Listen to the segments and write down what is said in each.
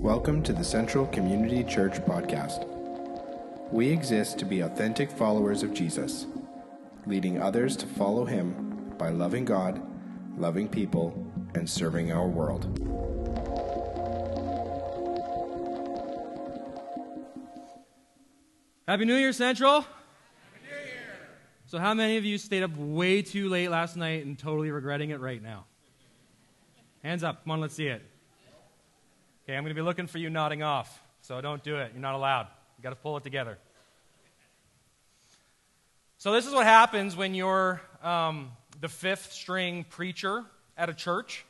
Welcome to the Central Community Church podcast. We exist to be authentic followers of Jesus, leading others to follow him by loving God, loving people, and serving our world. Happy New Year, Central. So, how many of you stayed up way too late last night and totally regretting it right now? Hands up. Come on, let's see it. Okay, I'm going to be looking for you nodding off. So, don't do it. You're not allowed. You've got to pull it together. So, this is what happens when you're um, the fifth string preacher at a church.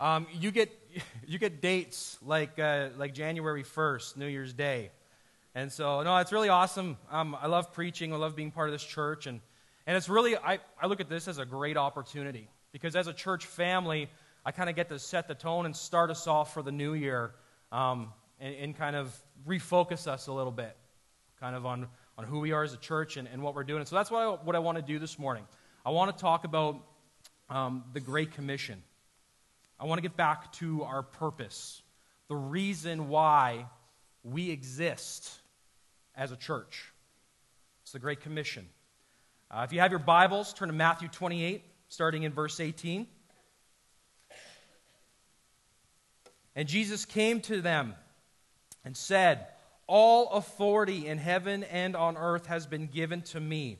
Um, you, get, you get dates like, uh, like January 1st, New Year's Day. And so, no, it's really awesome. Um, I love preaching. I love being part of this church. And, and it's really, I, I look at this as a great opportunity because as a church family, I kind of get to set the tone and start us off for the new year um, and, and, kind of refocus us a little bit, kind of on, on who we are as a church and, and what we're doing. And so that's what I, what I want to do this morning. I want to talk about um, the Great Commission. I want to get back to our purpose, the reason why we exist as a church. It's the Great Commission. Uh, if you have your Bibles, turn to Matthew 28, starting in verse 18. And Jesus came to them and said, All authority in heaven and on earth has been given to me.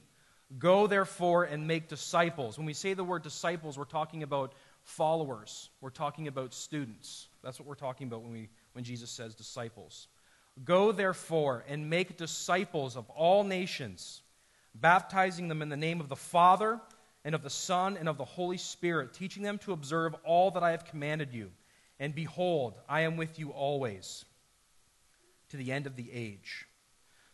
Go therefore and make disciples. When we say the word disciples, we're talking about followers, we're talking about students. That's what we're talking about when, we, when Jesus says disciples. Go therefore and make disciples of all nations, baptizing them in the name of the Father and of the Son and of the Holy Spirit, teaching them to observe all that I have commanded you. And behold, I am with you always to the end of the age.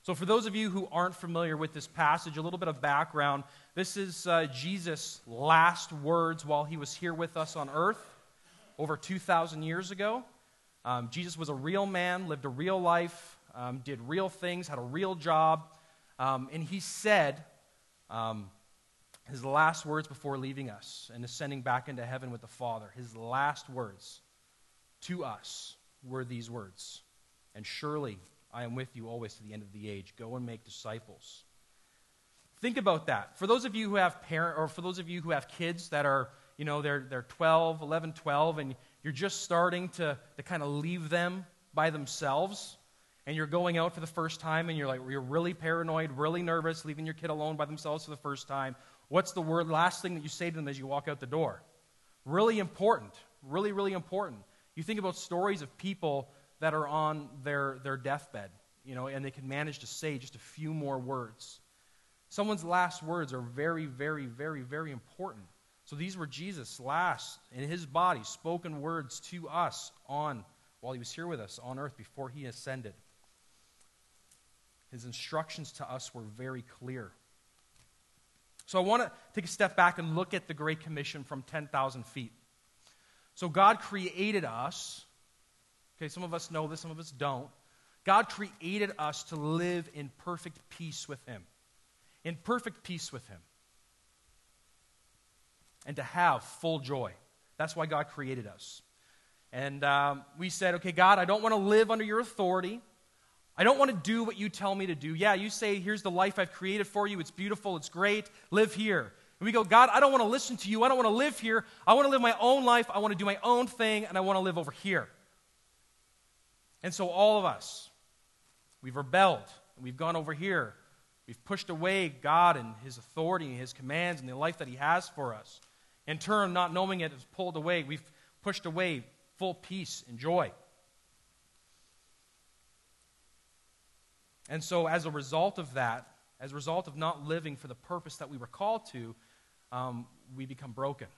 So, for those of you who aren't familiar with this passage, a little bit of background. This is uh, Jesus' last words while he was here with us on earth over 2,000 years ago. Um, Jesus was a real man, lived a real life, um, did real things, had a real job. Um, and he said um, his last words before leaving us and ascending back into heaven with the Father, his last words to us were these words And surely I am with you always to the end of the age. Go and make disciples. Think about that. For those of you who have parent, or for those of you who have kids that are, you know, they're, they're 12, 11, 12, and you're just starting to, to kind of leave them by themselves and you're going out for the first time and you're like you're really paranoid really nervous leaving your kid alone by themselves for the first time what's the word last thing that you say to them as you walk out the door really important really really important you think about stories of people that are on their, their deathbed you know and they can manage to say just a few more words someone's last words are very very very very important so these were Jesus' last in his body spoken words to us on while he was here with us on earth before he ascended. His instructions to us were very clear. So I want to take a step back and look at the Great Commission from 10,000 feet. So God created us. Okay, some of us know this, some of us don't. God created us to live in perfect peace with Him. In perfect peace with Him and to have full joy. That's why God created us. And um, we said, okay, God, I don't want to live under your authority. I don't want to do what you tell me to do. Yeah, you say, here's the life I've created for you. It's beautiful. It's great. Live here. And we go, God, I don't want to listen to you. I don't want to live here. I want to live my own life. I want to do my own thing, and I want to live over here. And so all of us, we've rebelled, we've gone over here. We've pushed away God and His authority and His commands and the life that He has for us. In turn, not knowing it, it, is pulled away. We've pushed away full peace and joy. And so, as a result of that, as a result of not living for the purpose that we were called to, um, we become broken.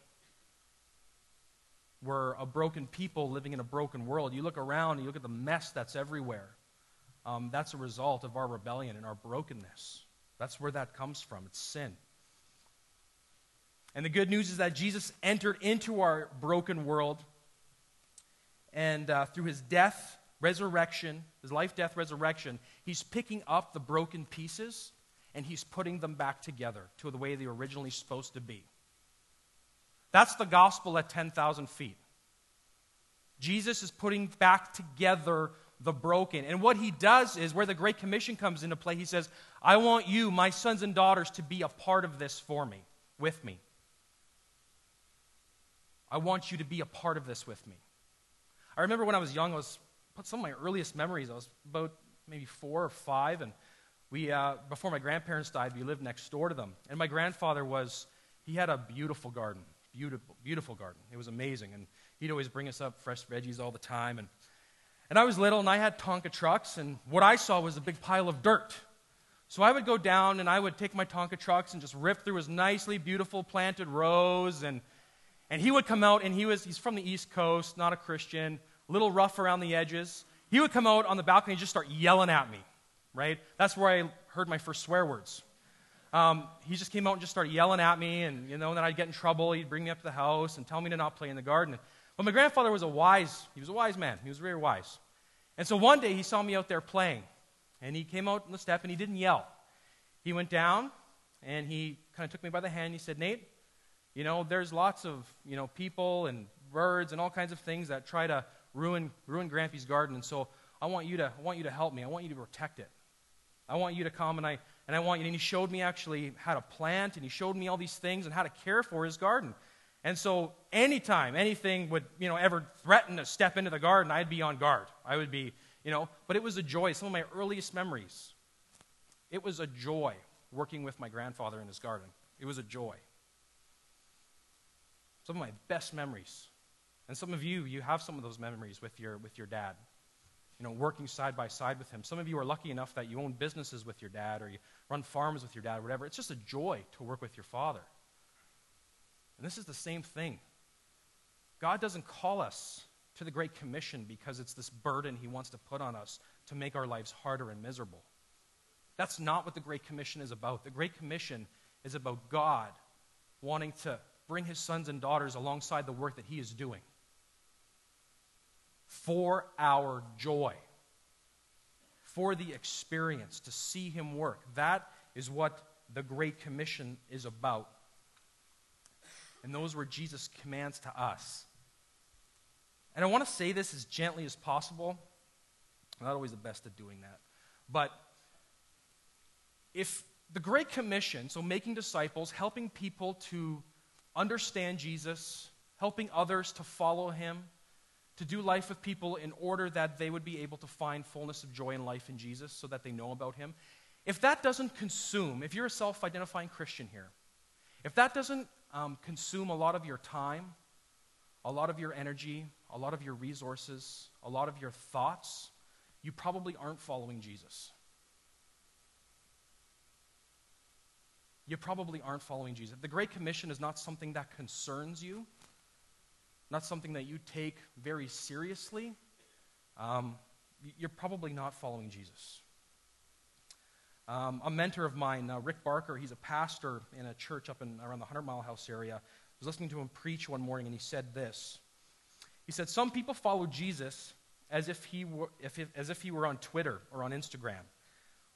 We're a broken people living in a broken world. You look around you look at the mess that's everywhere. Um, that's a result of our rebellion and our brokenness. That's where that comes from. It's sin. And the good news is that Jesus entered into our broken world, and uh, through his death, resurrection, his life, death, resurrection, he's picking up the broken pieces and he's putting them back together to the way they were originally supposed to be. That's the gospel at 10,000 feet. Jesus is putting back together the broken. And what he does is where the Great Commission comes into play, he says, I want you, my sons and daughters, to be a part of this for me, with me. I want you to be a part of this with me. I remember when I was young, I was some of my earliest memories. I was about maybe four or five, and we, uh, before my grandparents died, we lived next door to them. And my grandfather was, he had a beautiful garden, beautiful, beautiful garden. It was amazing, and he'd always bring us up fresh veggies all the time. And, and I was little, and I had Tonka trucks, and what I saw was a big pile of dirt. So I would go down, and I would take my Tonka trucks and just rip through his nicely beautiful planted rows, and and he would come out, and he was, he's from the East Coast, not a Christian, a little rough around the edges. He would come out on the balcony and just start yelling at me, right? That's where I heard my first swear words. Um, he just came out and just started yelling at me, and, you know, and then I'd get in trouble. He'd bring me up to the house and tell me to not play in the garden. But my grandfather was a wise, he was a wise man. He was very wise. And so one day he saw me out there playing, and he came out on the step and he didn't yell. He went down and he kind of took me by the hand and he said, Nate, you know, there's lots of, you know, people and birds and all kinds of things that try to ruin, ruin Grampy's garden. And so I want you to, I want you to help me. I want you to protect it. I want you to come and I, and I want you, and he showed me actually how to plant and he showed me all these things and how to care for his garden. And so anytime anything would, you know, ever threaten to step into the garden, I'd be on guard. I would be, you know, but it was a joy. Some of my earliest memories. It was a joy working with my grandfather in his garden. It was a joy some of my best memories. And some of you, you have some of those memories with your, with your dad, you know, working side by side with him. Some of you are lucky enough that you own businesses with your dad or you run farms with your dad or whatever. It's just a joy to work with your father. And this is the same thing. God doesn't call us to the Great Commission because it's this burden he wants to put on us to make our lives harder and miserable. That's not what the Great Commission is about. The Great Commission is about God wanting to bring his sons and daughters alongside the work that he is doing for our joy, for the experience, to see him work. That is what the Great Commission is about. And those were Jesus' commands to us. And I want to say this as gently as possible. I'm not always the best at doing that. But if the Great Commission, so making disciples, helping people to understand Jesus, helping others to follow him, to do life with people in order that they would be able to find fullness of joy in life in Jesus so that they know about him. If that doesn't consume, if you're a self identifying Christian here, if that doesn't um, consume a lot of your time, a lot of your energy, a lot of your resources, a lot of your thoughts, you probably aren't following Jesus. you probably aren't following Jesus. The Great Commission is not something that concerns you, not something that you take very seriously. Um, you're probably not following Jesus. Um, a mentor of mine, uh, Rick Barker, he's a pastor in a church up in around the Hundred Mile House area. I was listening to him preach one morning, and he said this. He said, "Some people follow Jesus as if he were, if, as if he were on Twitter or on Instagram."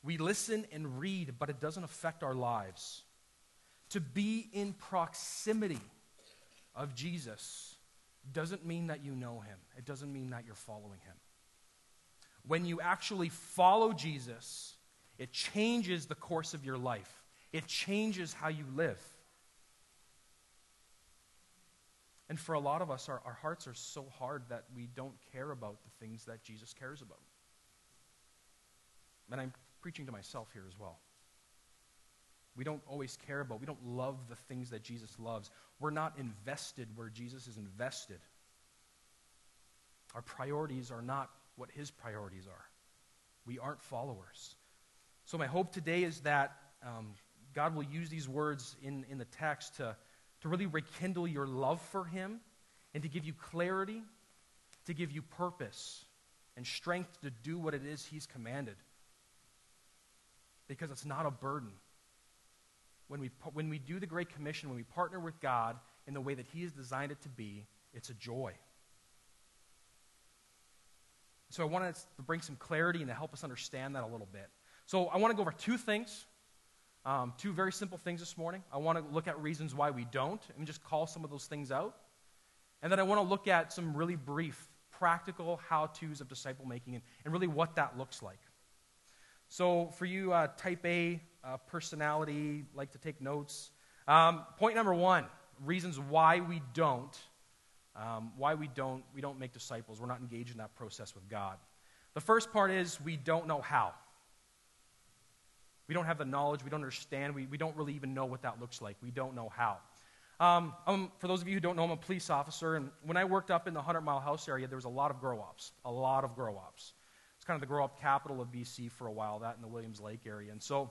We listen and read, but it doesn't affect our lives. To be in proximity of Jesus doesn't mean that you know him, it doesn't mean that you're following him. When you actually follow Jesus, it changes the course of your life, it changes how you live. And for a lot of us, our, our hearts are so hard that we don't care about the things that Jesus cares about. And I'm preaching to myself here as well. We don't always care about, we don't love the things that Jesus loves. We're not invested where Jesus is invested. Our priorities are not what his priorities are. We aren't followers. So, my hope today is that um, God will use these words in, in the text to, to really rekindle your love for him and to give you clarity, to give you purpose and strength to do what it is he's commanded because it's not a burden. When we, when we do the Great Commission, when we partner with God in the way that He has designed it to be, it's a joy. So I want to bring some clarity and to help us understand that a little bit. So I want to go over two things, um, two very simple things this morning. I want to look at reasons why we don't and just call some of those things out. And then I want to look at some really brief practical how to's of disciple making and, and really what that looks like. So, for you uh, type A uh, personality, like to take notes, um, point number one reasons why we don't. Um, why we don't we don't make disciples we're not engaged in that process with god the first part is we don't know how we don't have the knowledge we don't understand we, we don't really even know what that looks like we don't know how um, um, for those of you who don't know, I'm a police officer, and when I worked up in the 100 Mile House area, there was a lot of grow ops. A lot of grow ops. It's kind of the grow op capital of BC for a while, that in the Williams Lake area. And so,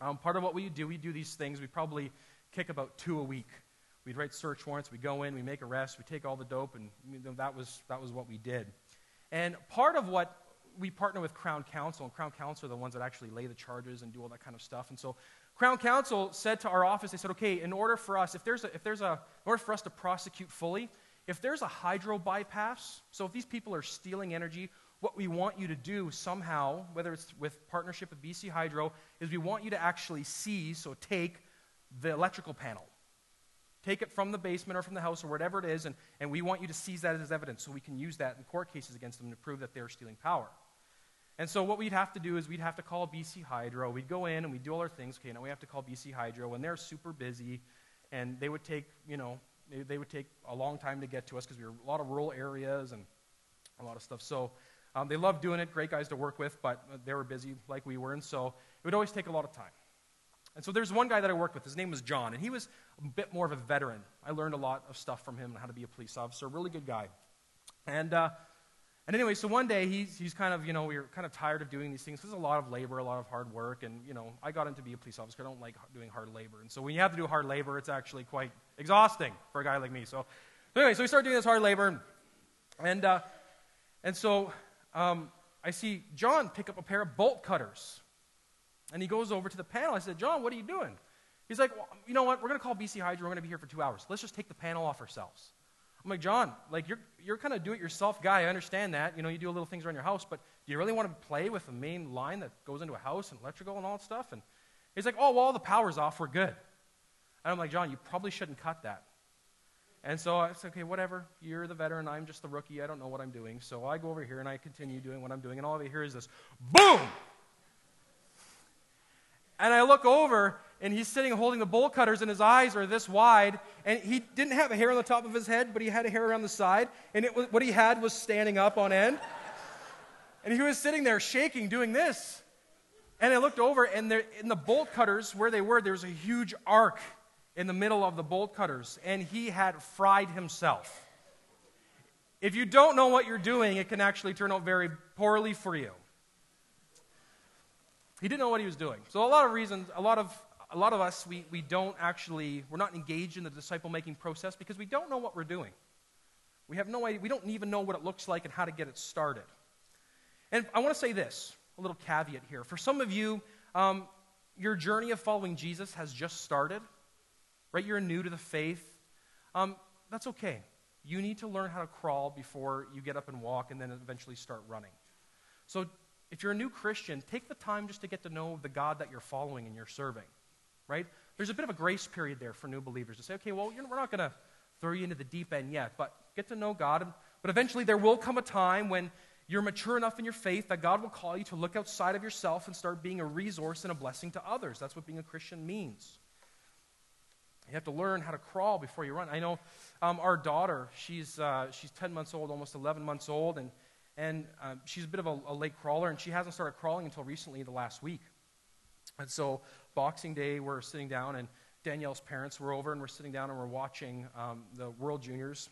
um, part of what we do, we do these things. We probably kick about two a week. We'd write search warrants, we go in, we make arrests, we take all the dope, and you know, that, was, that was what we did. And part of what we partner with Crown Counsel, and Crown Counsel are the ones that actually lay the charges and do all that kind of stuff. And so Crown Counsel said to our office, they said, okay, in order for us, if there's a, if there's a, in order for us to prosecute fully, if there's a hydro bypass, so if these people are stealing energy, what we want you to do somehow, whether it's with partnership with BC Hydro, is we want you to actually seize, so take the electrical panel. Take it from the basement or from the house or whatever it is, and, and we want you to seize that as evidence so we can use that in court cases against them to prove that they're stealing power. And so what we'd have to do is we'd have to call BC Hydro. We'd go in and we'd do all our things. Okay, now we have to call BC Hydro, and they're super busy, and they would take, you know, they, they would take a long time to get to us because we were a lot of rural areas and a lot of stuff. So um, they loved doing it, great guys to work with, but they were busy like we were, and so it would always take a lot of time. And so there's one guy that I worked with. His name was John, and he was a bit more of a veteran. I learned a lot of stuff from him on how to be a police officer. Really good guy. And uh, and anyway, so one day he's, he's kind of, you know, we were kind of tired of doing these things. There's a lot of labor, a lot of hard work. And, you know, I got into be a police officer. I don't like doing hard labor. And so when you have to do hard labor, it's actually quite exhausting for a guy like me. So anyway, so we started doing this hard labor. And, uh, and so um, I see John pick up a pair of bolt cutters. And he goes over to the panel. I said, John, what are you doing? He's like, well, you know what? We're going to call BC Hydro. We're going to be here for two hours. Let's just take the panel off ourselves. I'm like, John, like you're, you're kind of do-it-yourself guy. I understand that. You know, you do little things around your house, but do you really want to play with the main line that goes into a house and electrical and all that stuff? And he's like, oh, well, all the power's off. We're good. And I'm like, John, you probably shouldn't cut that. And so I said, okay, whatever. You're the veteran. I'm just the rookie. I don't know what I'm doing. So I go over here and I continue doing what I'm doing. And all I hear is this boom! And I look over and he's sitting holding the bolt cutters, and his eyes are this wide. And he didn't have a hair on the top of his head, but he had a hair around the side. And was, what he had was standing up on end. And he was sitting there shaking, doing this. And I looked over, and there, in the bolt cutters, where they were, there was a huge arc in the middle of the bolt cutters. And he had fried himself. If you don't know what you're doing, it can actually turn out very poorly for you. He didn't know what he was doing. So, a lot of reasons, a lot of a lot of us, we, we don't actually, we're not engaged in the disciple making process because we don't know what we're doing. We have no idea, we don't even know what it looks like and how to get it started. And I want to say this, a little caveat here. For some of you, um, your journey of following Jesus has just started, right? You're new to the faith. Um, that's okay. You need to learn how to crawl before you get up and walk and then eventually start running. So if you're a new Christian, take the time just to get to know the God that you're following and you're serving right? There's a bit of a grace period there for new believers to say, okay, well, we're not going to throw you into the deep end yet, but get to know God. But eventually, there will come a time when you're mature enough in your faith that God will call you to look outside of yourself and start being a resource and a blessing to others. That's what being a Christian means. You have to learn how to crawl before you run. I know um, our daughter, she's, uh, she's 10 months old, almost 11 months old, and, and uh, she's a bit of a, a late crawler, and she hasn't started crawling until recently, the last week. And so Boxing Day, we're sitting down, and Danielle's parents were over, and we're sitting down and we're watching um, the World Juniors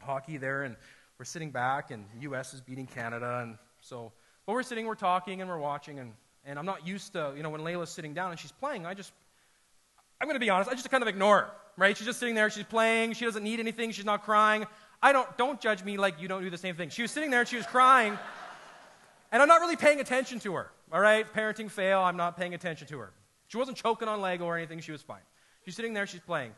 hockey there, and we're sitting back, and U.S. is beating Canada, and so, but we're sitting, we're talking, and we're watching, and, and I'm not used to, you know, when Layla's sitting down and she's playing, I just, I'm going to be honest, I just kind of ignore her, right? She's just sitting there, she's playing, she doesn't need anything, she's not crying. I don't, don't judge me like you don't do the same thing. She was sitting there and she was crying, and I'm not really paying attention to her, all right? Parenting fail, I'm not paying attention to her. She wasn't choking on Lego or anything. She was fine. She's sitting there, she's playing.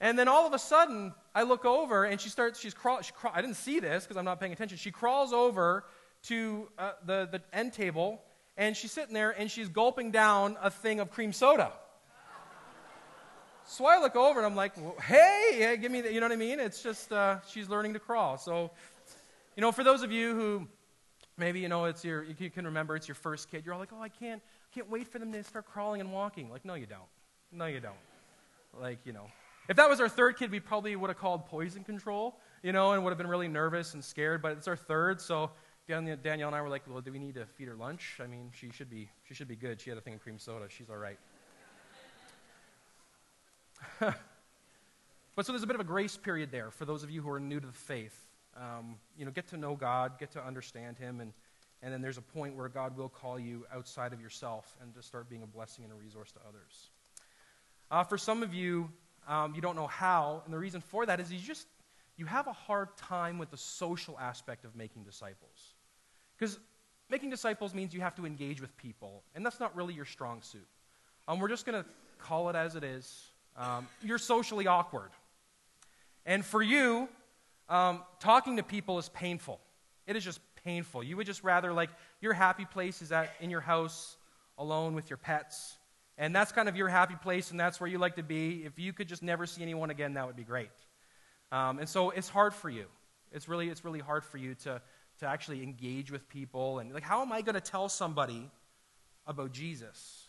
And then all of a sudden, I look over and she starts, she's crawl, she I didn't see this because I'm not paying attention. She crawls over to uh, the, the end table and she's sitting there and she's gulping down a thing of cream soda. So I look over and I'm like, hey, give me that. You know what I mean? It's just, uh, she's learning to crawl. So You know, for those of you who maybe, you know, it's your, you can remember it's your first kid, you're all like, oh, I can't, can't wait for them to start crawling and walking. Like, no, you don't. No, you don't. Like, you know, if that was our third kid, we probably would have called poison control, you know, and would have been really nervous and scared, but it's our third, so Danielle and I were like, well, do we need to feed her lunch? I mean, she should be, she should be good. She had a thing of cream soda. She's all right. but so there's a bit of a grace period there for those of you who are new to the faith. Um, you know, get to know God, get to understand Him, and, and then there's a point where God will call you outside of yourself and to start being a blessing and a resource to others. Uh, for some of you, um, you don't know how, and the reason for that is you just you have a hard time with the social aspect of making disciples. Because making disciples means you have to engage with people, and that's not really your strong suit. Um, we're just going to call it as it is. Um, you're socially awkward. And for you, um, talking to people is painful. It is just painful. You would just rather, like, your happy place is at, in your house alone with your pets. And that's kind of your happy place, and that's where you like to be. If you could just never see anyone again, that would be great. Um, and so it's hard for you. It's really, it's really hard for you to, to actually engage with people. And like, how am I going to tell somebody about Jesus?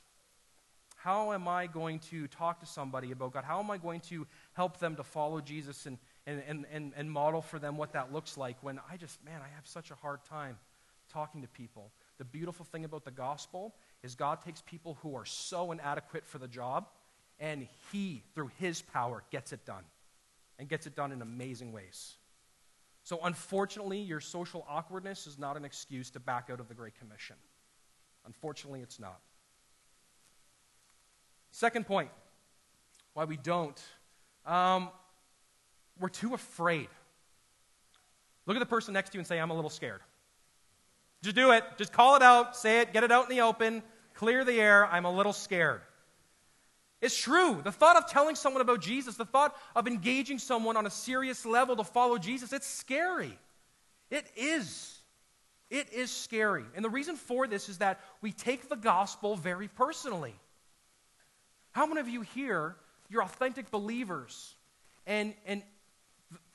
How am I going to talk to somebody about God? How am I going to help them to follow Jesus and, and, and, and, and model for them what that looks like when I just, man, I have such a hard time talking to people? The beautiful thing about the gospel is God takes people who are so inadequate for the job, and He, through His power, gets it done. And gets it done in amazing ways. So, unfortunately, your social awkwardness is not an excuse to back out of the Great Commission. Unfortunately, it's not. Second point why we don't. Um, we're too afraid. Look at the person next to you and say, I'm a little scared. Just do it. Just call it out. Say it. Get it out in the open. Clear the air. I'm a little scared. It's true. The thought of telling someone about Jesus, the thought of engaging someone on a serious level to follow Jesus, it's scary. It is. It is scary. And the reason for this is that we take the gospel very personally. How many of you here, you're authentic believers, and, and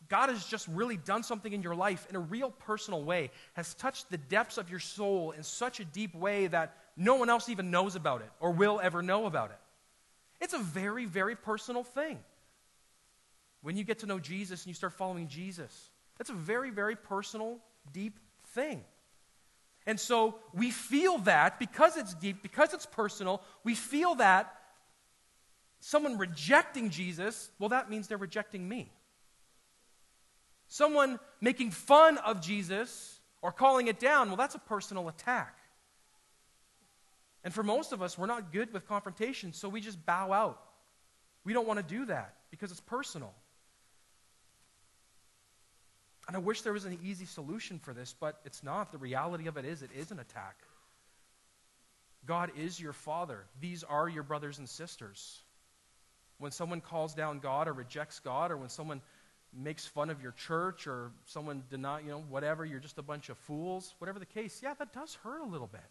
God has just really done something in your life in a real personal way, has touched the depths of your soul in such a deep way that no one else even knows about it or will ever know about it? It's a very, very personal thing. When you get to know Jesus and you start following Jesus, that's a very, very personal, deep thing. And so we feel that because it's deep, because it's personal, we feel that someone rejecting Jesus, well, that means they're rejecting me. Someone making fun of Jesus or calling it down, well, that's a personal attack. And for most of us, we're not good with confrontation, so we just bow out. We don't want to do that because it's personal. And I wish there was an easy solution for this, but it's not. The reality of it is, it is an attack. God is your father. These are your brothers and sisters. When someone calls down God or rejects God, or when someone makes fun of your church, or someone deny, you know, whatever, you're just a bunch of fools, whatever the case, yeah, that does hurt a little bit.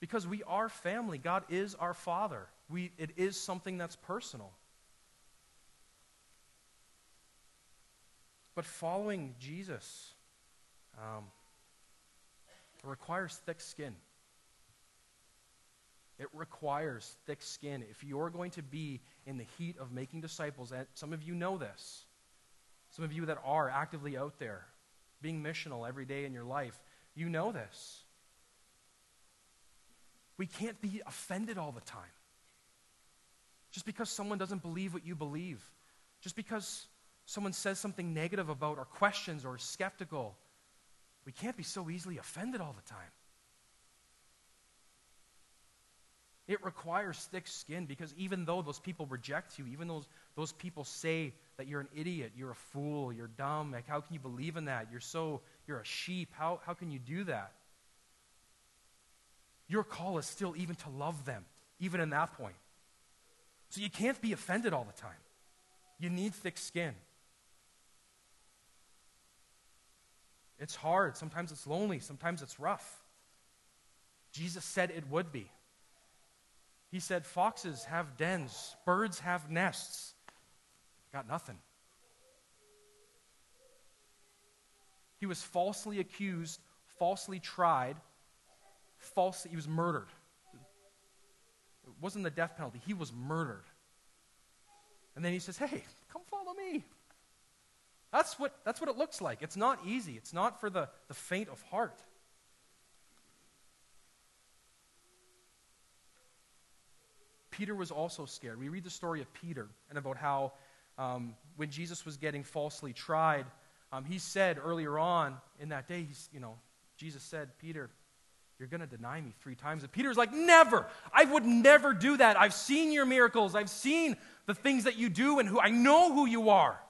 Because we are family. God is our Father. We, it is something that's personal. But following Jesus um, requires thick skin. It requires thick skin. If you're going to be in the heat of making disciples, and some of you know this, some of you that are actively out there, being missional every day in your life, you know this. We can't be offended all the time. Just because someone doesn't believe what you believe, just because someone says something negative about or questions or is skeptical, we can't be so easily offended all the time. It requires thick skin because even though those people reject you, even those, those people say that you're an idiot, you're a fool, you're dumb, like how can you believe in that? You're so, you're a sheep. How, how can you do that? Your call is still even to love them, even in that point. So you can't be offended all the time. You need thick skin. It's hard. Sometimes it's lonely. Sometimes it's rough. Jesus said it would be. He said, Foxes have dens, birds have nests. Got nothing. He was falsely accused, falsely tried, falsely, he was murdered. It wasn't the death penalty, he was murdered. And then he says, Hey, come follow me. That's what, that's what it looks like. It's not easy, it's not for the, the faint of heart. Peter was also scared. We read the story of Peter and about how um, when Jesus was getting falsely tried, um, he said earlier on in that day, he's, you know, Jesus said, Peter, you're going to deny me three times. And Peter's like, Never. I would never do that. I've seen your miracles. I've seen the things that you do and who I know who you are.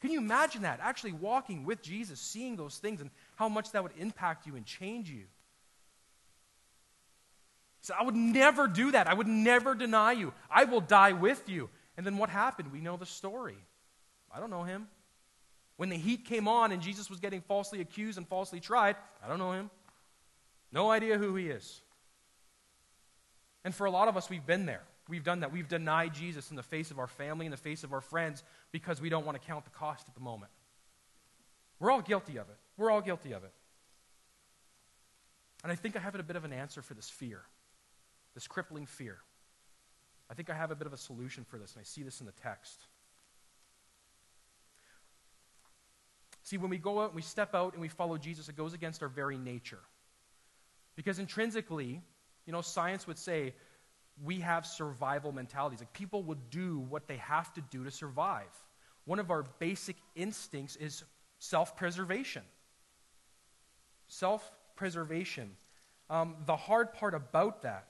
Can you imagine that? Actually walking with Jesus, seeing those things and how much that would impact you and change you. So I would never do that. I would never deny you. I will die with you. And then what happened? We know the story. I don't know him. When the heat came on and Jesus was getting falsely accused and falsely tried, I don't know him. No idea who he is. And for a lot of us, we've been there. We've done that. We've denied Jesus in the face of our family, in the face of our friends, because we don't want to count the cost at the moment. We're all guilty of it. We're all guilty of it. And I think I have a bit of an answer for this fear, this crippling fear. I think I have a bit of a solution for this, and I see this in the text. See, when we go out and we step out and we follow Jesus, it goes against our very nature. Because intrinsically, you know, science would say we have survival mentalities. Like people would do what they have to do to survive. One of our basic instincts is self preservation. Self preservation. Um, the hard part about that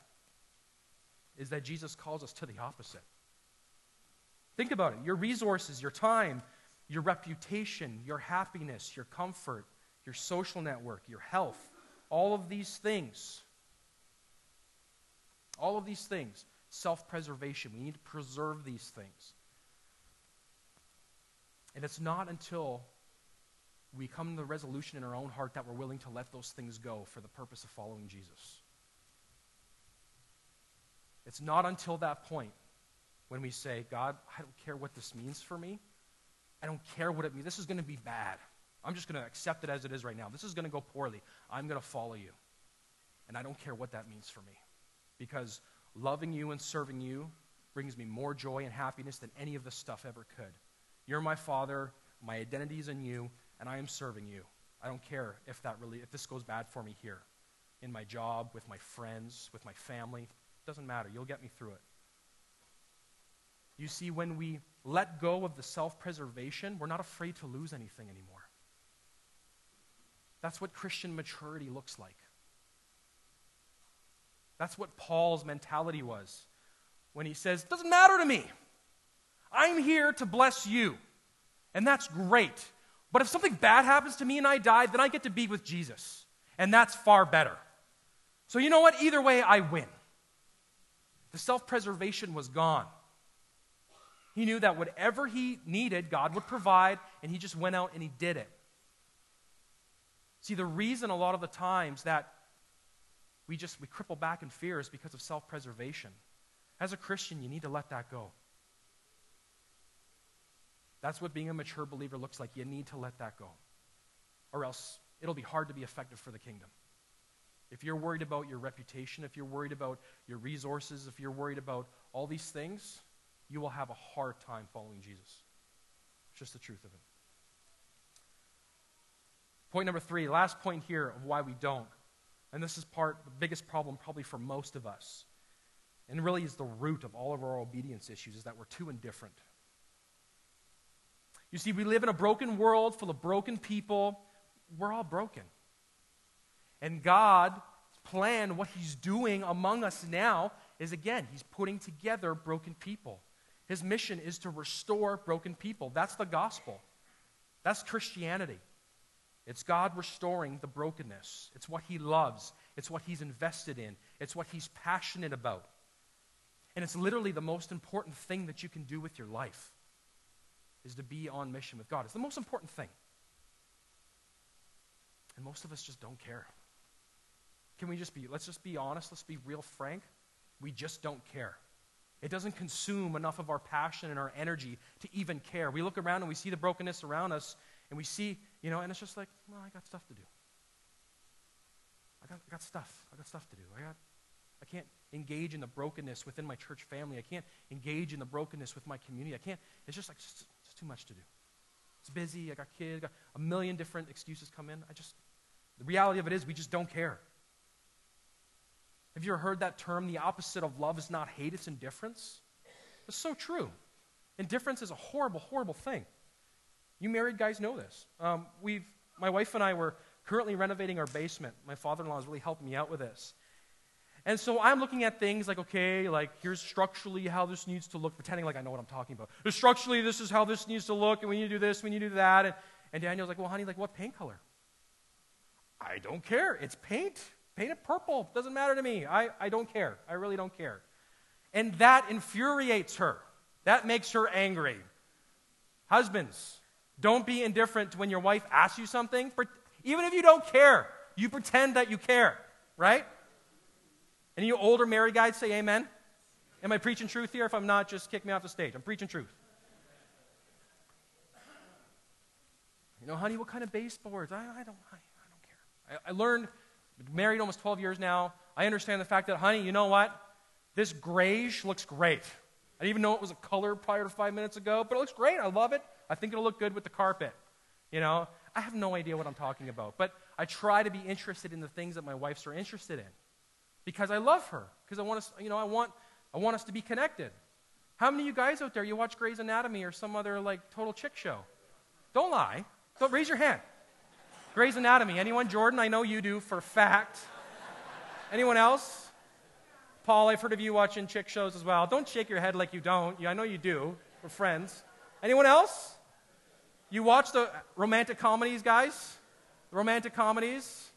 is that Jesus calls us to the opposite. Think about it your resources, your time, your reputation, your happiness, your comfort, your social network, your health, all of these things. All of these things. Self preservation. We need to preserve these things. And it's not until we come to the resolution in our own heart that we're willing to let those things go for the purpose of following Jesus. It's not until that point when we say, God, I don't care what this means for me. I don't care what it means. This is going to be bad. I'm just going to accept it as it is right now. This is going to go poorly. I'm going to follow you. And I don't care what that means for me. Because loving you and serving you brings me more joy and happiness than any of this stuff ever could. You're my father, my identity is in you, and I am serving you. I don't care if that really if this goes bad for me here. In my job, with my friends, with my family. Doesn't matter. You'll get me through it. You see, when we let go of the self preservation, we're not afraid to lose anything anymore. That's what Christian maturity looks like. That's what Paul's mentality was when he says, Doesn't matter to me. I'm here to bless you. And that's great. But if something bad happens to me and I die, then I get to be with Jesus. And that's far better. So, you know what? Either way, I win. The self preservation was gone. He knew that whatever he needed, God would provide, and he just went out and he did it. See, the reason a lot of the times that we just we cripple back in fear is because of self-preservation. As a Christian, you need to let that go. That's what being a mature believer looks like. You need to let that go. Or else it'll be hard to be effective for the kingdom. If you're worried about your reputation, if you're worried about your resources, if you're worried about all these things, you will have a hard time following Jesus. It's just the truth of it. Point number three, last point here of why we don't. And this is part, the biggest problem probably for most of us. And really is the root of all of our obedience issues, is that we're too indifferent. You see, we live in a broken world full of broken people. We're all broken. And God's plan, what He's doing among us now, is again, He's putting together broken people. His mission is to restore broken people. That's the gospel. That's Christianity. It's God restoring the brokenness. It's what He loves. It's what He's invested in. It's what He's passionate about. And it's literally the most important thing that you can do with your life is to be on mission with God. It's the most important thing. And most of us just don't care. Can we just be, let's just be honest, let's be real frank. We just don't care. It doesn't consume enough of our passion and our energy to even care. We look around and we see the brokenness around us, and we see, you know, and it's just like, well, I got stuff to do. I got, I got stuff. I got stuff to do. I got, I can't engage in the brokenness within my church family. I can't engage in the brokenness with my community. I can't. It's just like it's, it's too much to do. It's busy. I got kids. I got a million different excuses come in. I just. The reality of it is, we just don't care. Have you ever heard that term? The opposite of love is not hate; it's indifference. It's so true. Indifference is a horrible, horrible thing. You married guys know this. Um, we've, my wife and I were currently renovating our basement. My father-in-law is really helping me out with this. And so I'm looking at things like, okay, like here's structurally how this needs to look, pretending like I know what I'm talking about. Structurally, this is how this needs to look, and we need to do this, we need to do that. And, and Danielle's like, well, honey, like what paint color? I don't care. It's paint. Paint it purple. Doesn't matter to me. I, I don't care. I really don't care. And that infuriates her. That makes her angry. Husbands, don't be indifferent when your wife asks you something. Even if you don't care, you pretend that you care, right? Any you older married guys say amen? Am I preaching truth here? If I'm not, just kick me off the stage. I'm preaching truth. You know, honey, what kind of baseboards? I, I, don't, I, I don't care. I, I learned, married almost 12 years now, I understand the fact that, honey, you know what? This grayish looks great. I didn't even know it was a color prior to five minutes ago, but it looks great. I love it. I think it'll look good with the carpet. You know, I have no idea what I'm talking about, but I try to be interested in the things that my wife's are interested in because I love her. Because I want us, you know, I want, I want us to be connected. How many of you guys out there you watch Grey's Anatomy or some other like total chick show? Don't lie. Don't raise your hand. Grey's Anatomy. Anyone? Jordan, I know you do for fact. Anyone else? Paul, I've heard of you watching chick shows as well. Don't shake your head like you don't. I know you do. We're friends. Anyone else? You watch the romantic comedies, guys? The romantic comedies?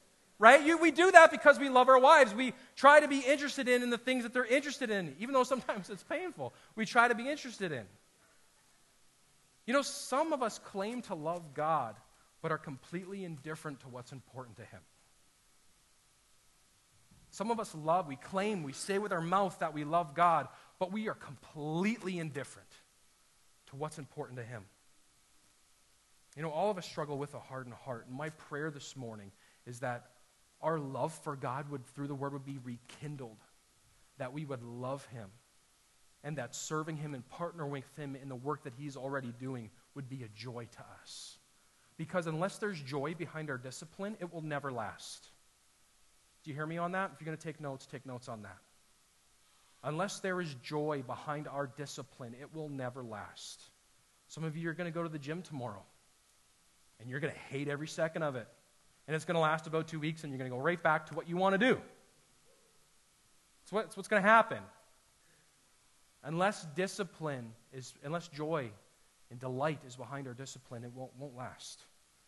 right? You, we do that because we love our wives. We try to be interested in, in the things that they're interested in, even though sometimes it's painful. We try to be interested in. You know, some of us claim to love God, but are completely indifferent to what's important to Him. Some of us love, we claim, we say with our mouth that we love God, but we are completely indifferent to what's important to Him. You know, all of us struggle with a hardened heart. And my prayer this morning is that our love for God would, through the word, would be rekindled, that we would love him, and that serving him and partnering with him in the work that he's already doing would be a joy to us. Because unless there's joy behind our discipline, it will never last. Do you hear me on that? If you're going to take notes, take notes on that. Unless there is joy behind our discipline, it will never last. Some of you are going to go to the gym tomorrow, and you're going to hate every second of it and it's going to last about two weeks, and you're going to go right back to what you want to do. It's, what, it's what's going to happen. Unless discipline is, unless joy and delight is behind our discipline, it won't, won't last.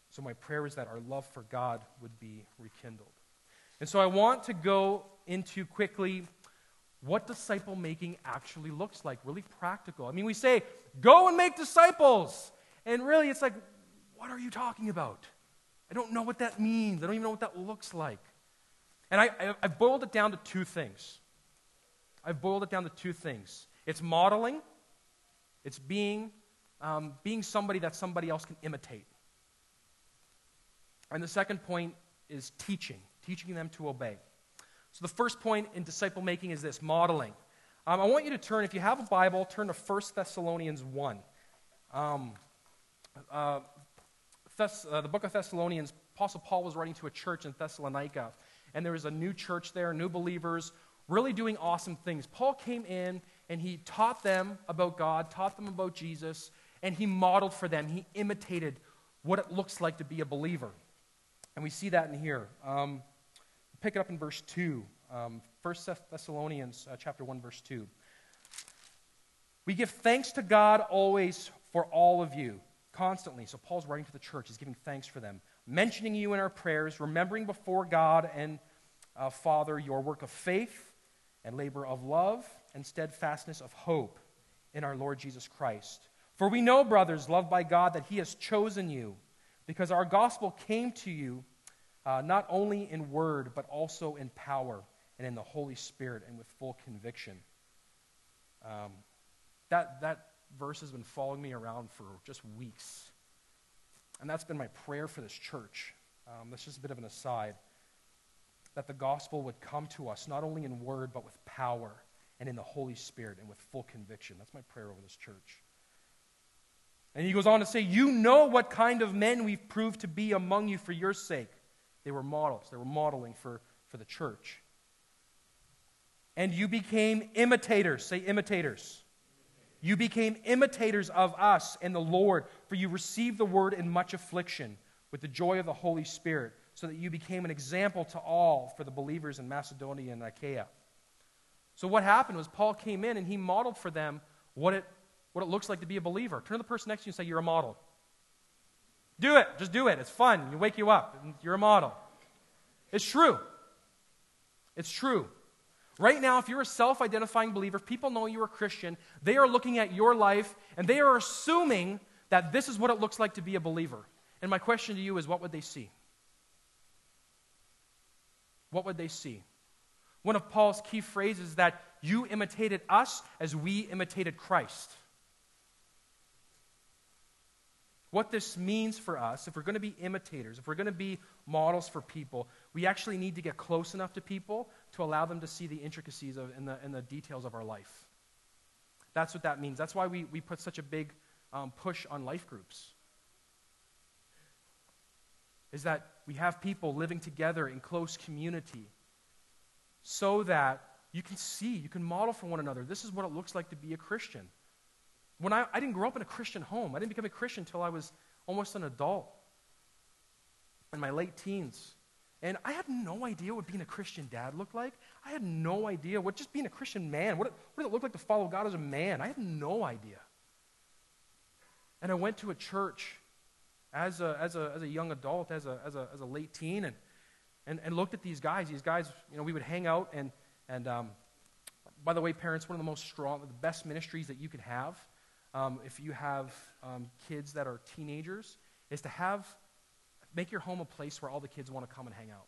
So, my prayer is that our love for God would be rekindled. And so, I want to go into quickly what disciple making actually looks like, really practical. I mean, we say, go and make disciples. And really, it's like, what are you talking about? I don't know what that means. I don't even know what that looks like. And I, I, have boiled it down to two things. I've boiled it down to two things it's modeling, it's being, um, being somebody that somebody else can imitate. And the second point is teaching, teaching them to obey. So the first point in disciple making is this modeling. Um, I want you to turn, if you have a Bible, turn to 1 Thessalonians 1. Um, uh, Thess- uh, the book of Thessalonians, Apostle Paul was writing to a church in Thessalonica, and there was a new church there, new believers, really doing awesome things. Paul came in and he taught them about God, taught them about Jesus, and he modeled for them. He imitated what it looks like to be a believer. And we see that in here. Um, pick it up in verse 2. Um, 1 Thessalonians uh, chapter 1, verse 2. We give thanks to God always for all of you constantly. So Paul's writing to the church. He's giving thanks for them, mentioning you in our prayers, remembering before God and uh, Father your work of faith and labor of love and steadfastness of hope in our Lord Jesus Christ. For we know, brothers, loved by God, that He has chosen you, because our gospel came to you uh, not only in word, but also in power and in the Holy Spirit and with full conviction. Um, that, that verse has been following me around for just weeks. And that's been my prayer for this church. Um, that's just a bit of an aside. That the gospel would come to us not only in word, but with power and in the Holy Spirit and with full conviction. That's my prayer over this church. And he goes on to say, You know what kind of men we've proved to be among you for your sake. They were models, they were modeling for, for the church. And you became imitators. Say imitators. You became imitators of us and the Lord, for you received the word in much affliction with the joy of the Holy Spirit, so that you became an example to all for the believers in Macedonia and Achaia. So, what happened was Paul came in and he modeled for them what it, what it looks like to be a believer. Turn to the person next to you and say, You're a model. Do it. Just do it. It's fun. You wake you up. You're a model. It's true. It's true. Right now, if you're a self identifying believer, if people know you're a Christian, they are looking at your life and they are assuming that this is what it looks like to be a believer. And my question to you is what would they see? What would they see? One of Paul's key phrases is that you imitated us as we imitated Christ. What this means for us, if we're going to be imitators, if we're going to be models for people, we actually need to get close enough to people to allow them to see the intricacies of, and, the, and the details of our life. That's what that means. That's why we, we put such a big um, push on life groups. Is that we have people living together in close community so that you can see, you can model for one another. This is what it looks like to be a Christian. When I, I didn't grow up in a Christian home, I didn't become a Christian until I was almost an adult in my late teens. And I had no idea what being a Christian dad looked like. I had no idea what just being a Christian man, what, what did it look like to follow God as a man? I had no idea. And I went to a church as a, as a, as a young adult, as a, as a, as a late teen, and, and, and looked at these guys. These guys, you know, we would hang out, and, and um, by the way, parents, one of the most strong, the best ministries that you can have um, if you have um, kids that are teenagers, is to have make your home a place where all the kids want to come and hang out.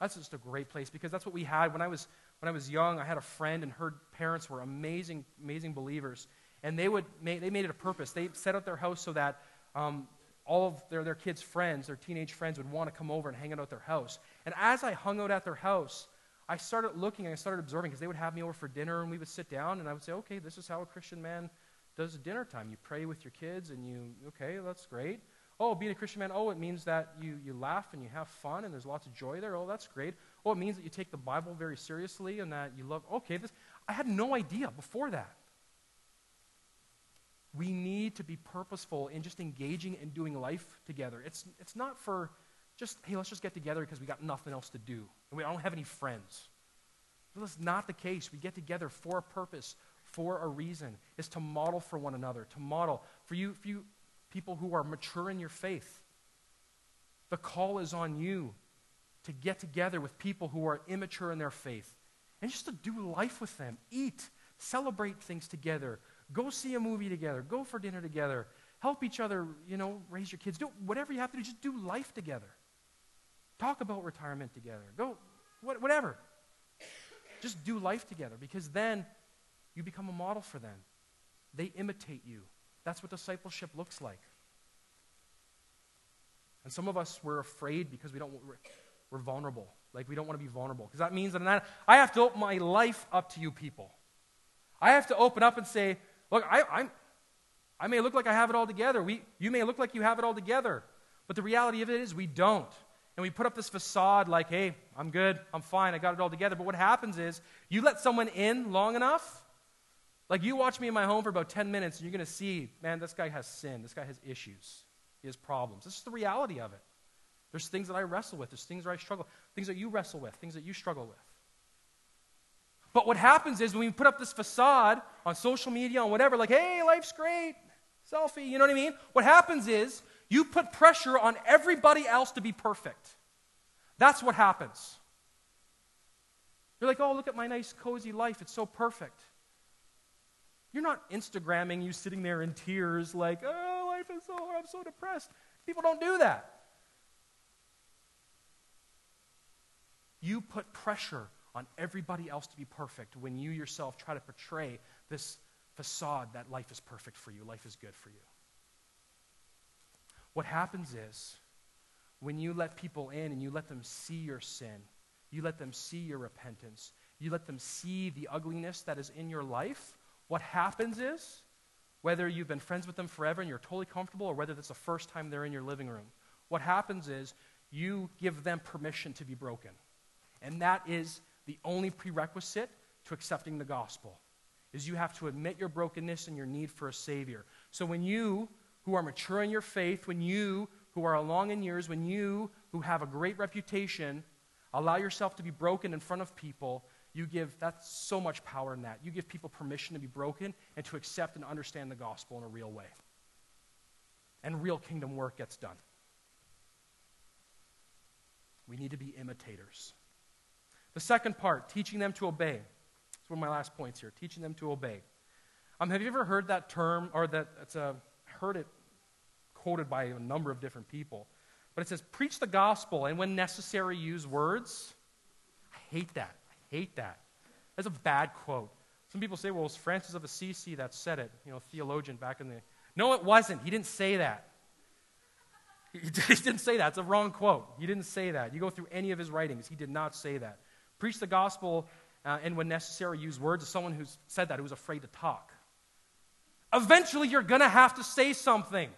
That's just a great place because that's what we had when I was when I was young. I had a friend and her parents were amazing, amazing believers, and they would they made it a purpose. They set up their house so that um, all of their, their kids' friends, their teenage friends, would want to come over and hang out at their house. And as I hung out at their house, I started looking and I started observing because they would have me over for dinner and we would sit down and I would say, okay, this is how a Christian man does dinner time. You pray with your kids and you, okay, that's great. Oh, being a Christian man, oh, it means that you, you laugh and you have fun and there's lots of joy there. Oh, that's great. Oh, it means that you take the Bible very seriously and that you love, okay, this, I had no idea before that. We need to be purposeful in just engaging and doing life together. It's, it's not for just, hey, let's just get together because we got nothing else to do and we don't have any friends. That's not the case. We get together for a purpose, for a reason, is to model for one another, to model for you, for you people who are mature in your faith. The call is on you to get together with people who are immature in their faith and just to do life with them, eat, celebrate things together, go see a movie together, go for dinner together, help each other, you know, raise your kids, do whatever you have to do, just do life together. Talk about retirement together. Go, whatever. Just do life together because then you become a model for them. They imitate you. That's what discipleship looks like. And some of us, we're afraid because we don't, we're, we're vulnerable. Like, we don't want to be vulnerable. Because that means that I have to open my life up to you people. I have to open up and say, look, I, I'm, I may look like I have it all together. We, you may look like you have it all together. But the reality of it is, we don't. And we put up this facade like, hey, I'm good, I'm fine, I got it all together. But what happens is, you let someone in long enough, like you watch me in my home for about 10 minutes, and you're going to see, man, this guy has sin. This guy has issues. He has problems. This is the reality of it. There's things that I wrestle with. There's things that I struggle, things that you wrestle with, things that you struggle with. But what happens is when we put up this facade on social media, on whatever, like, hey, life's great, selfie, you know what I mean? What happens is you put pressure on everybody else to be perfect. That's what happens. You're like, oh, look at my nice, cozy life. It's so perfect. You're not Instagramming you sitting there in tears, like, oh, life is so hard, I'm so depressed. People don't do that. You put pressure on everybody else to be perfect when you yourself try to portray this facade that life is perfect for you, life is good for you. What happens is when you let people in and you let them see your sin, you let them see your repentance, you let them see the ugliness that is in your life, what happens is, whether you've been friends with them forever and you're totally comfortable, or whether that's the first time they're in your living room, what happens is you give them permission to be broken. And that is the only prerequisite to accepting the gospel is you have to admit your brokenness and your need for a savior. So when you who are mature in your faith, when you who are along in years, when you who have a great reputation allow yourself to be broken in front of people, you give that's so much power in that. You give people permission to be broken and to accept and understand the gospel in a real way. And real kingdom work gets done. We need to be imitators. The second part, teaching them to obey. That's one of my last points here, teaching them to obey. Um, have you ever heard that term, or that, it's a, heard it quoted by a number of different people, but it says, preach the gospel, and when necessary, use words. I hate that. Hate that. That's a bad quote. Some people say, well, it was Francis of Assisi that said it, you know, theologian back in the. No, it wasn't. He didn't say that. He didn't say that. It's a wrong quote. He didn't say that. You go through any of his writings, he did not say that. Preach the gospel uh, and, when necessary, use words. As someone who said that, who was afraid to talk. Eventually, you're going to have to say something.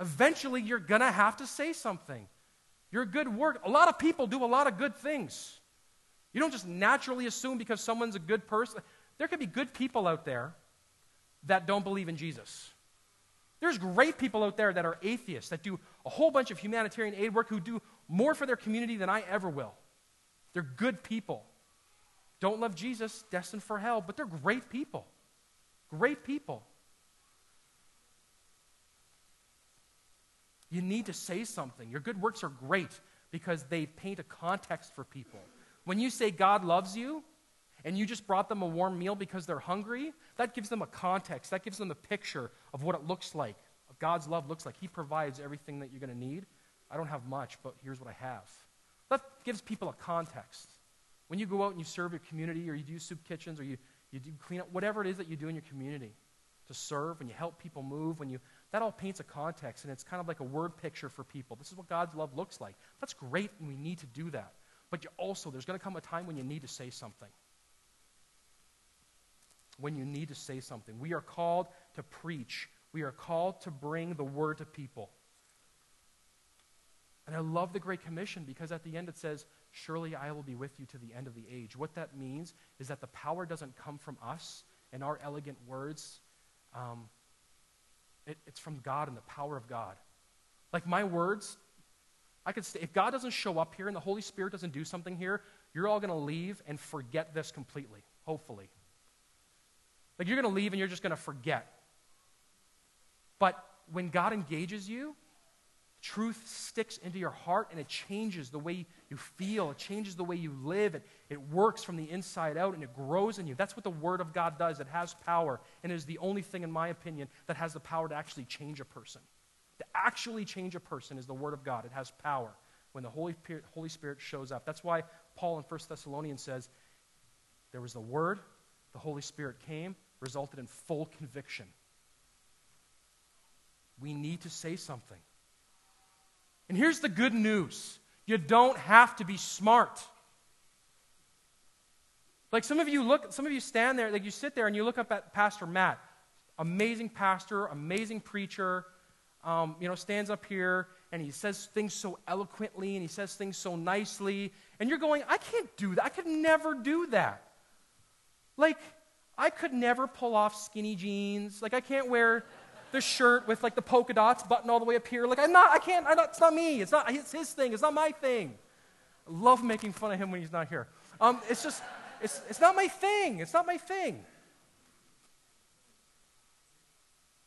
Eventually, you're going to have to say something. Your good work, a lot of people do a lot of good things. You don't just naturally assume because someone's a good person. There could be good people out there that don't believe in Jesus. There's great people out there that are atheists, that do a whole bunch of humanitarian aid work, who do more for their community than I ever will. They're good people. Don't love Jesus, destined for hell, but they're great people. Great people. You need to say something. Your good works are great because they paint a context for people. When you say God loves you and you just brought them a warm meal because they're hungry, that gives them a context. That gives them a picture of what it looks like. God's love looks like. He provides everything that you're going to need. I don't have much, but here's what I have. That gives people a context. When you go out and you serve your community or you do soup kitchens or you, you do clean up, whatever it is that you do in your community to serve and you help people move, when you that all paints a context and it's kind of like a word picture for people. This is what God's love looks like. That's great and we need to do that. But you also, there's going to come a time when you need to say something. When you need to say something. We are called to preach. We are called to bring the word to people. And I love the Great Commission because at the end it says, Surely I will be with you to the end of the age. What that means is that the power doesn't come from us and our elegant words. Um, it, it's from God and the power of God. Like my words, I could say, if God doesn't show up here and the Holy Spirit doesn't do something here, you're all going to leave and forget this completely, hopefully. Like you're going to leave and you're just going to forget. But when God engages you, Truth sticks into your heart and it changes the way you feel. It changes the way you live. It, it works from the inside out and it grows in you. That's what the Word of God does. It has power and it is the only thing, in my opinion, that has the power to actually change a person. To actually change a person is the Word of God. It has power when the Holy, Holy Spirit shows up. That's why Paul in 1 Thessalonians says, There was the Word, the Holy Spirit came, resulted in full conviction. We need to say something. And here's the good news you don't have to be smart. Like some of you look, some of you stand there, like you sit there and you look up at Pastor Matt, amazing pastor, amazing preacher, um, you know, stands up here and he says things so eloquently and he says things so nicely, and you're going, I can't do that. I could never do that. Like, I could never pull off skinny jeans. Like, I can't wear the shirt with like the polka dots button all the way up here. Like, I'm not, I can't, I'm not, it's not me. It's not, it's his thing. It's not my thing. I love making fun of him when he's not here. Um, it's just, it's, it's not my thing. It's not my thing.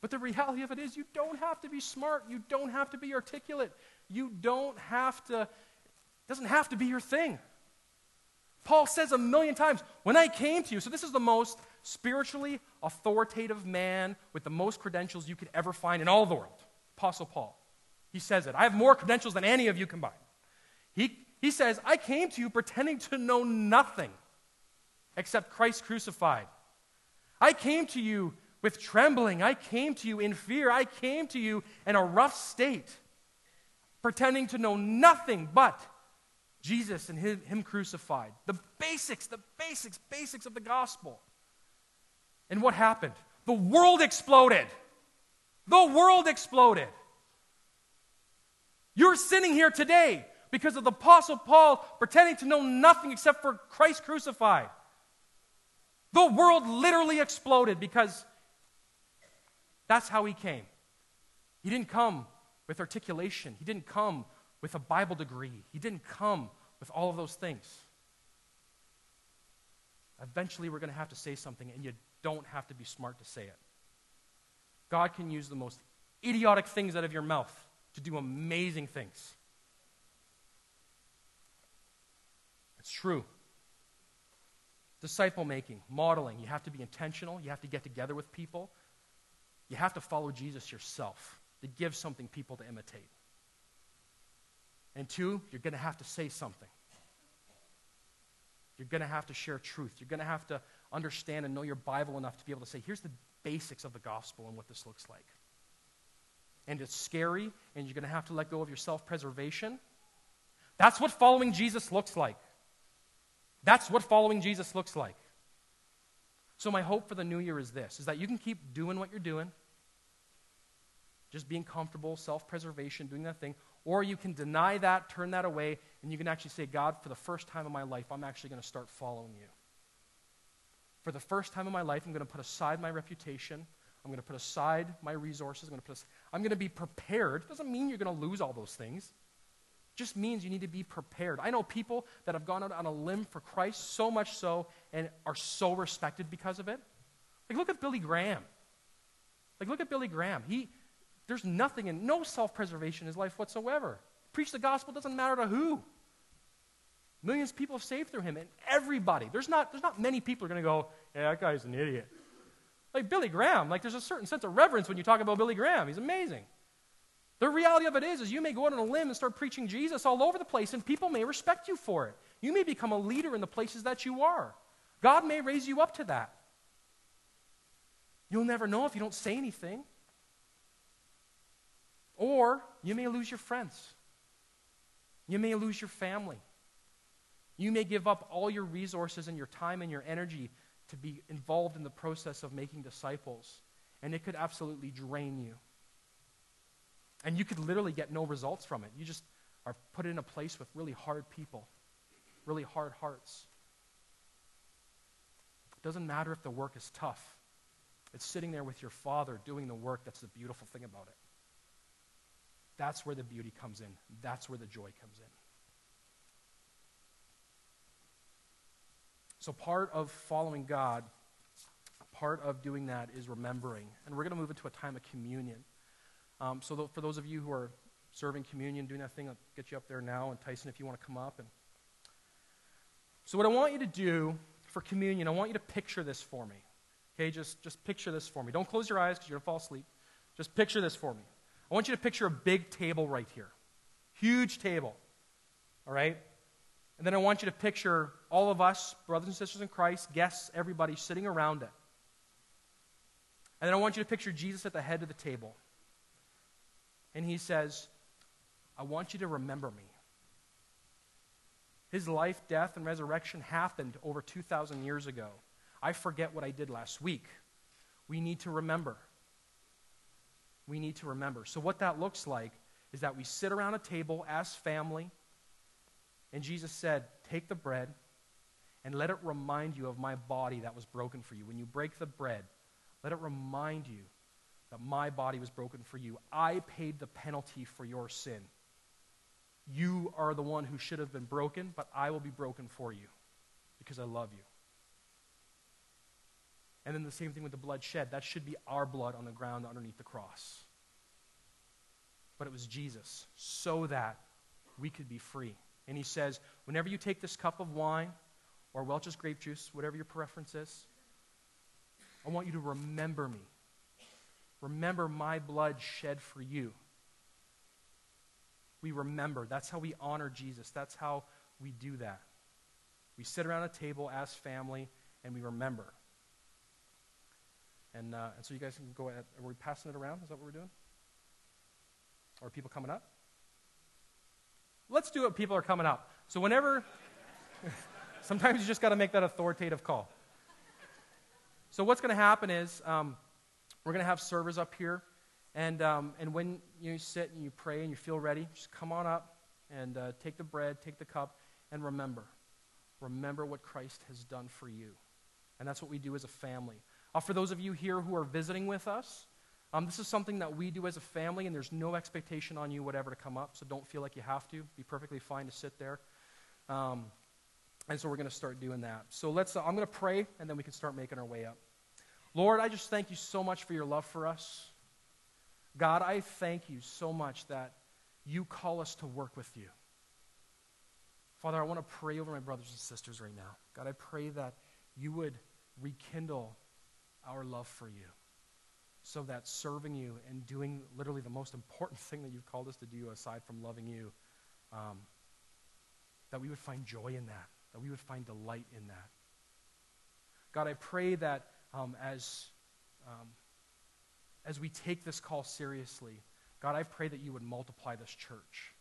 But the reality of it is, you don't have to be smart. You don't have to be articulate. You don't have to, it doesn't have to be your thing. Paul says a million times, when I came to you, so this is the most spiritually authoritative man with the most credentials you could ever find in all the world. Apostle Paul. He says it. I have more credentials than any of you combined. He, he says, I came to you pretending to know nothing except Christ crucified. I came to you With trembling, I came to you in fear. I came to you in a rough state, pretending to know nothing but Jesus and him, him crucified. The basics, the basics, basics of the gospel. And what happened? The world exploded. The world exploded. You're sitting here today because of the Apostle Paul pretending to know nothing except for Christ crucified. The world literally exploded because that's how he came. He didn't come with articulation, he didn't come with a Bible degree, he didn't come with all of those things. Eventually, we're going to have to say something, and you don't have to be smart to say it. God can use the most idiotic things out of your mouth to do amazing things. It's true. Disciple making, modeling, you have to be intentional. You have to get together with people. You have to follow Jesus yourself to give something people to imitate. And two, you're going to have to say something. You're going to have to share truth. You're going to have to understand and know your Bible enough to be able to say, here's the basics of the gospel and what this looks like. And it's scary, and you're going to have to let go of your self preservation. That's what following Jesus looks like. That's what following Jesus looks like. So my hope for the new year is this is that you can keep doing what you're doing. Just being comfortable, self-preservation, doing that thing, or you can deny that, turn that away, and you can actually say, God, for the first time in my life, I'm actually going to start following you. For the first time in my life, I'm going to put aside my reputation. I'm going to put aside my resources. I'm going to, put aside, I'm going to be prepared. Doesn't mean you're going to lose all those things just means you need to be prepared. I know people that have gone out on a limb for Christ so much so and are so respected because of it. Like, look at Billy Graham. Like, look at Billy Graham. He, there's nothing in, no self preservation in his life whatsoever. Preach the gospel doesn't matter to who. Millions of people saved through him, and everybody. There's not, there's not many people are going to go, yeah, that guy's an idiot. Like Billy Graham, like there's a certain sense of reverence when you talk about Billy Graham. He's amazing. The reality of it is, is you may go out on a limb and start preaching Jesus all over the place, and people may respect you for it. You may become a leader in the places that you are. God may raise you up to that. You'll never know if you don't say anything. Or you may lose your friends. You may lose your family. You may give up all your resources and your time and your energy to be involved in the process of making disciples. And it could absolutely drain you. And you could literally get no results from it. You just are put in a place with really hard people, really hard hearts. It doesn't matter if the work is tough, it's sitting there with your Father doing the work that's the beautiful thing about it. That's where the beauty comes in, that's where the joy comes in. So, part of following God, part of doing that is remembering. And we're going to move into a time of communion. Um, so th- for those of you who are serving communion, doing that thing, I'll get you up there now. And Tyson, if you want to come up. And so what I want you to do for communion, I want you to picture this for me. Okay, just, just picture this for me. Don't close your eyes because you're going to fall asleep. Just picture this for me. I want you to picture a big table right here. Huge table. All right? And then I want you to picture all of us, brothers and sisters in Christ, guests, everybody sitting around it. And then I want you to picture Jesus at the head of the table and he says, I want you to remember me. His life, death, and resurrection happened over 2,000 years ago. I forget what I did last week. We need to remember. We need to remember. So, what that looks like is that we sit around a table as family, and Jesus said, Take the bread and let it remind you of my body that was broken for you. When you break the bread, let it remind you that my body was broken for you. I paid the penalty for your sin. You are the one who should have been broken, but I will be broken for you because I love you. And then the same thing with the blood shed. That should be our blood on the ground underneath the cross. But it was Jesus so that we could be free. And he says, whenever you take this cup of wine or Welch's grape juice, whatever your preference is, I want you to remember me. Remember my blood shed for you. We remember. That's how we honor Jesus. That's how we do that. We sit around a table as family and we remember. And, uh, and so you guys can go ahead. Are we passing it around? Is that what we're doing? Are people coming up? Let's do it. People are coming up. So whenever, sometimes you just got to make that authoritative call. So what's going to happen is um, we're going to have servers up here. And, um, and when you sit and you pray and you feel ready, just come on up and uh, take the bread, take the cup, and remember. Remember what Christ has done for you. And that's what we do as a family. Uh, for those of you here who are visiting with us, um, this is something that we do as a family, and there's no expectation on you whatever to come up, so don't feel like you have to. Be perfectly fine to sit there. Um, and so we're going to start doing that. So let's. Uh, I'm going to pray, and then we can start making our way up. Lord, I just thank you so much for your love for us. God, I thank you so much that you call us to work with you. Father, I want to pray over my brothers and sisters right now. God, I pray that you would rekindle our love for you so that serving you and doing literally the most important thing that you've called us to do aside from loving you, um, that we would find joy in that, that we would find delight in that. God, I pray that um, as, um, as we take this call seriously, God, I pray that you would multiply this church.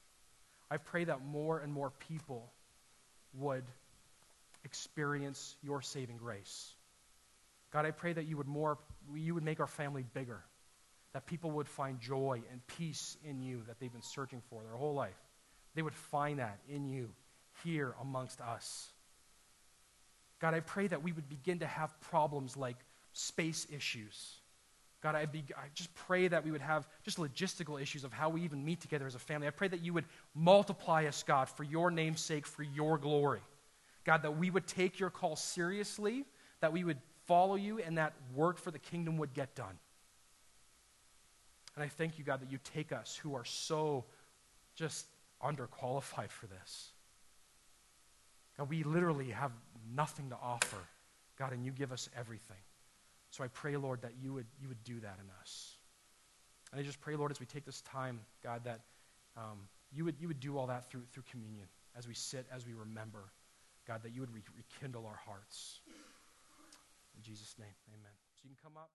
I pray that more and more people would experience your saving grace. God, I pray that you would more you would make our family bigger. That people would find joy and peace in you that they've been searching for their whole life. They would find that in you here amongst us. God, I pray that we would begin to have problems like space issues. God, I, be, I, just pray that we would have just logistical issues of how we even meet together as a family. I pray that you would multiply us, God, for your name's sake, for your glory. God, that we would take your call seriously, that we would follow you, and that work for the kingdom would get done. And I thank you, God, that you take us who are so just underqualified for this. God, we literally have nothing to offer, God, and you give us everything. So I pray, Lord, that you would, you would do that in us. And I just pray, Lord, as we take this time, God, that um, you, would, you would do all that through, through communion, as we sit, as we remember, God, that you would re- rekindle our hearts. In Jesus' name, amen. So you can come up.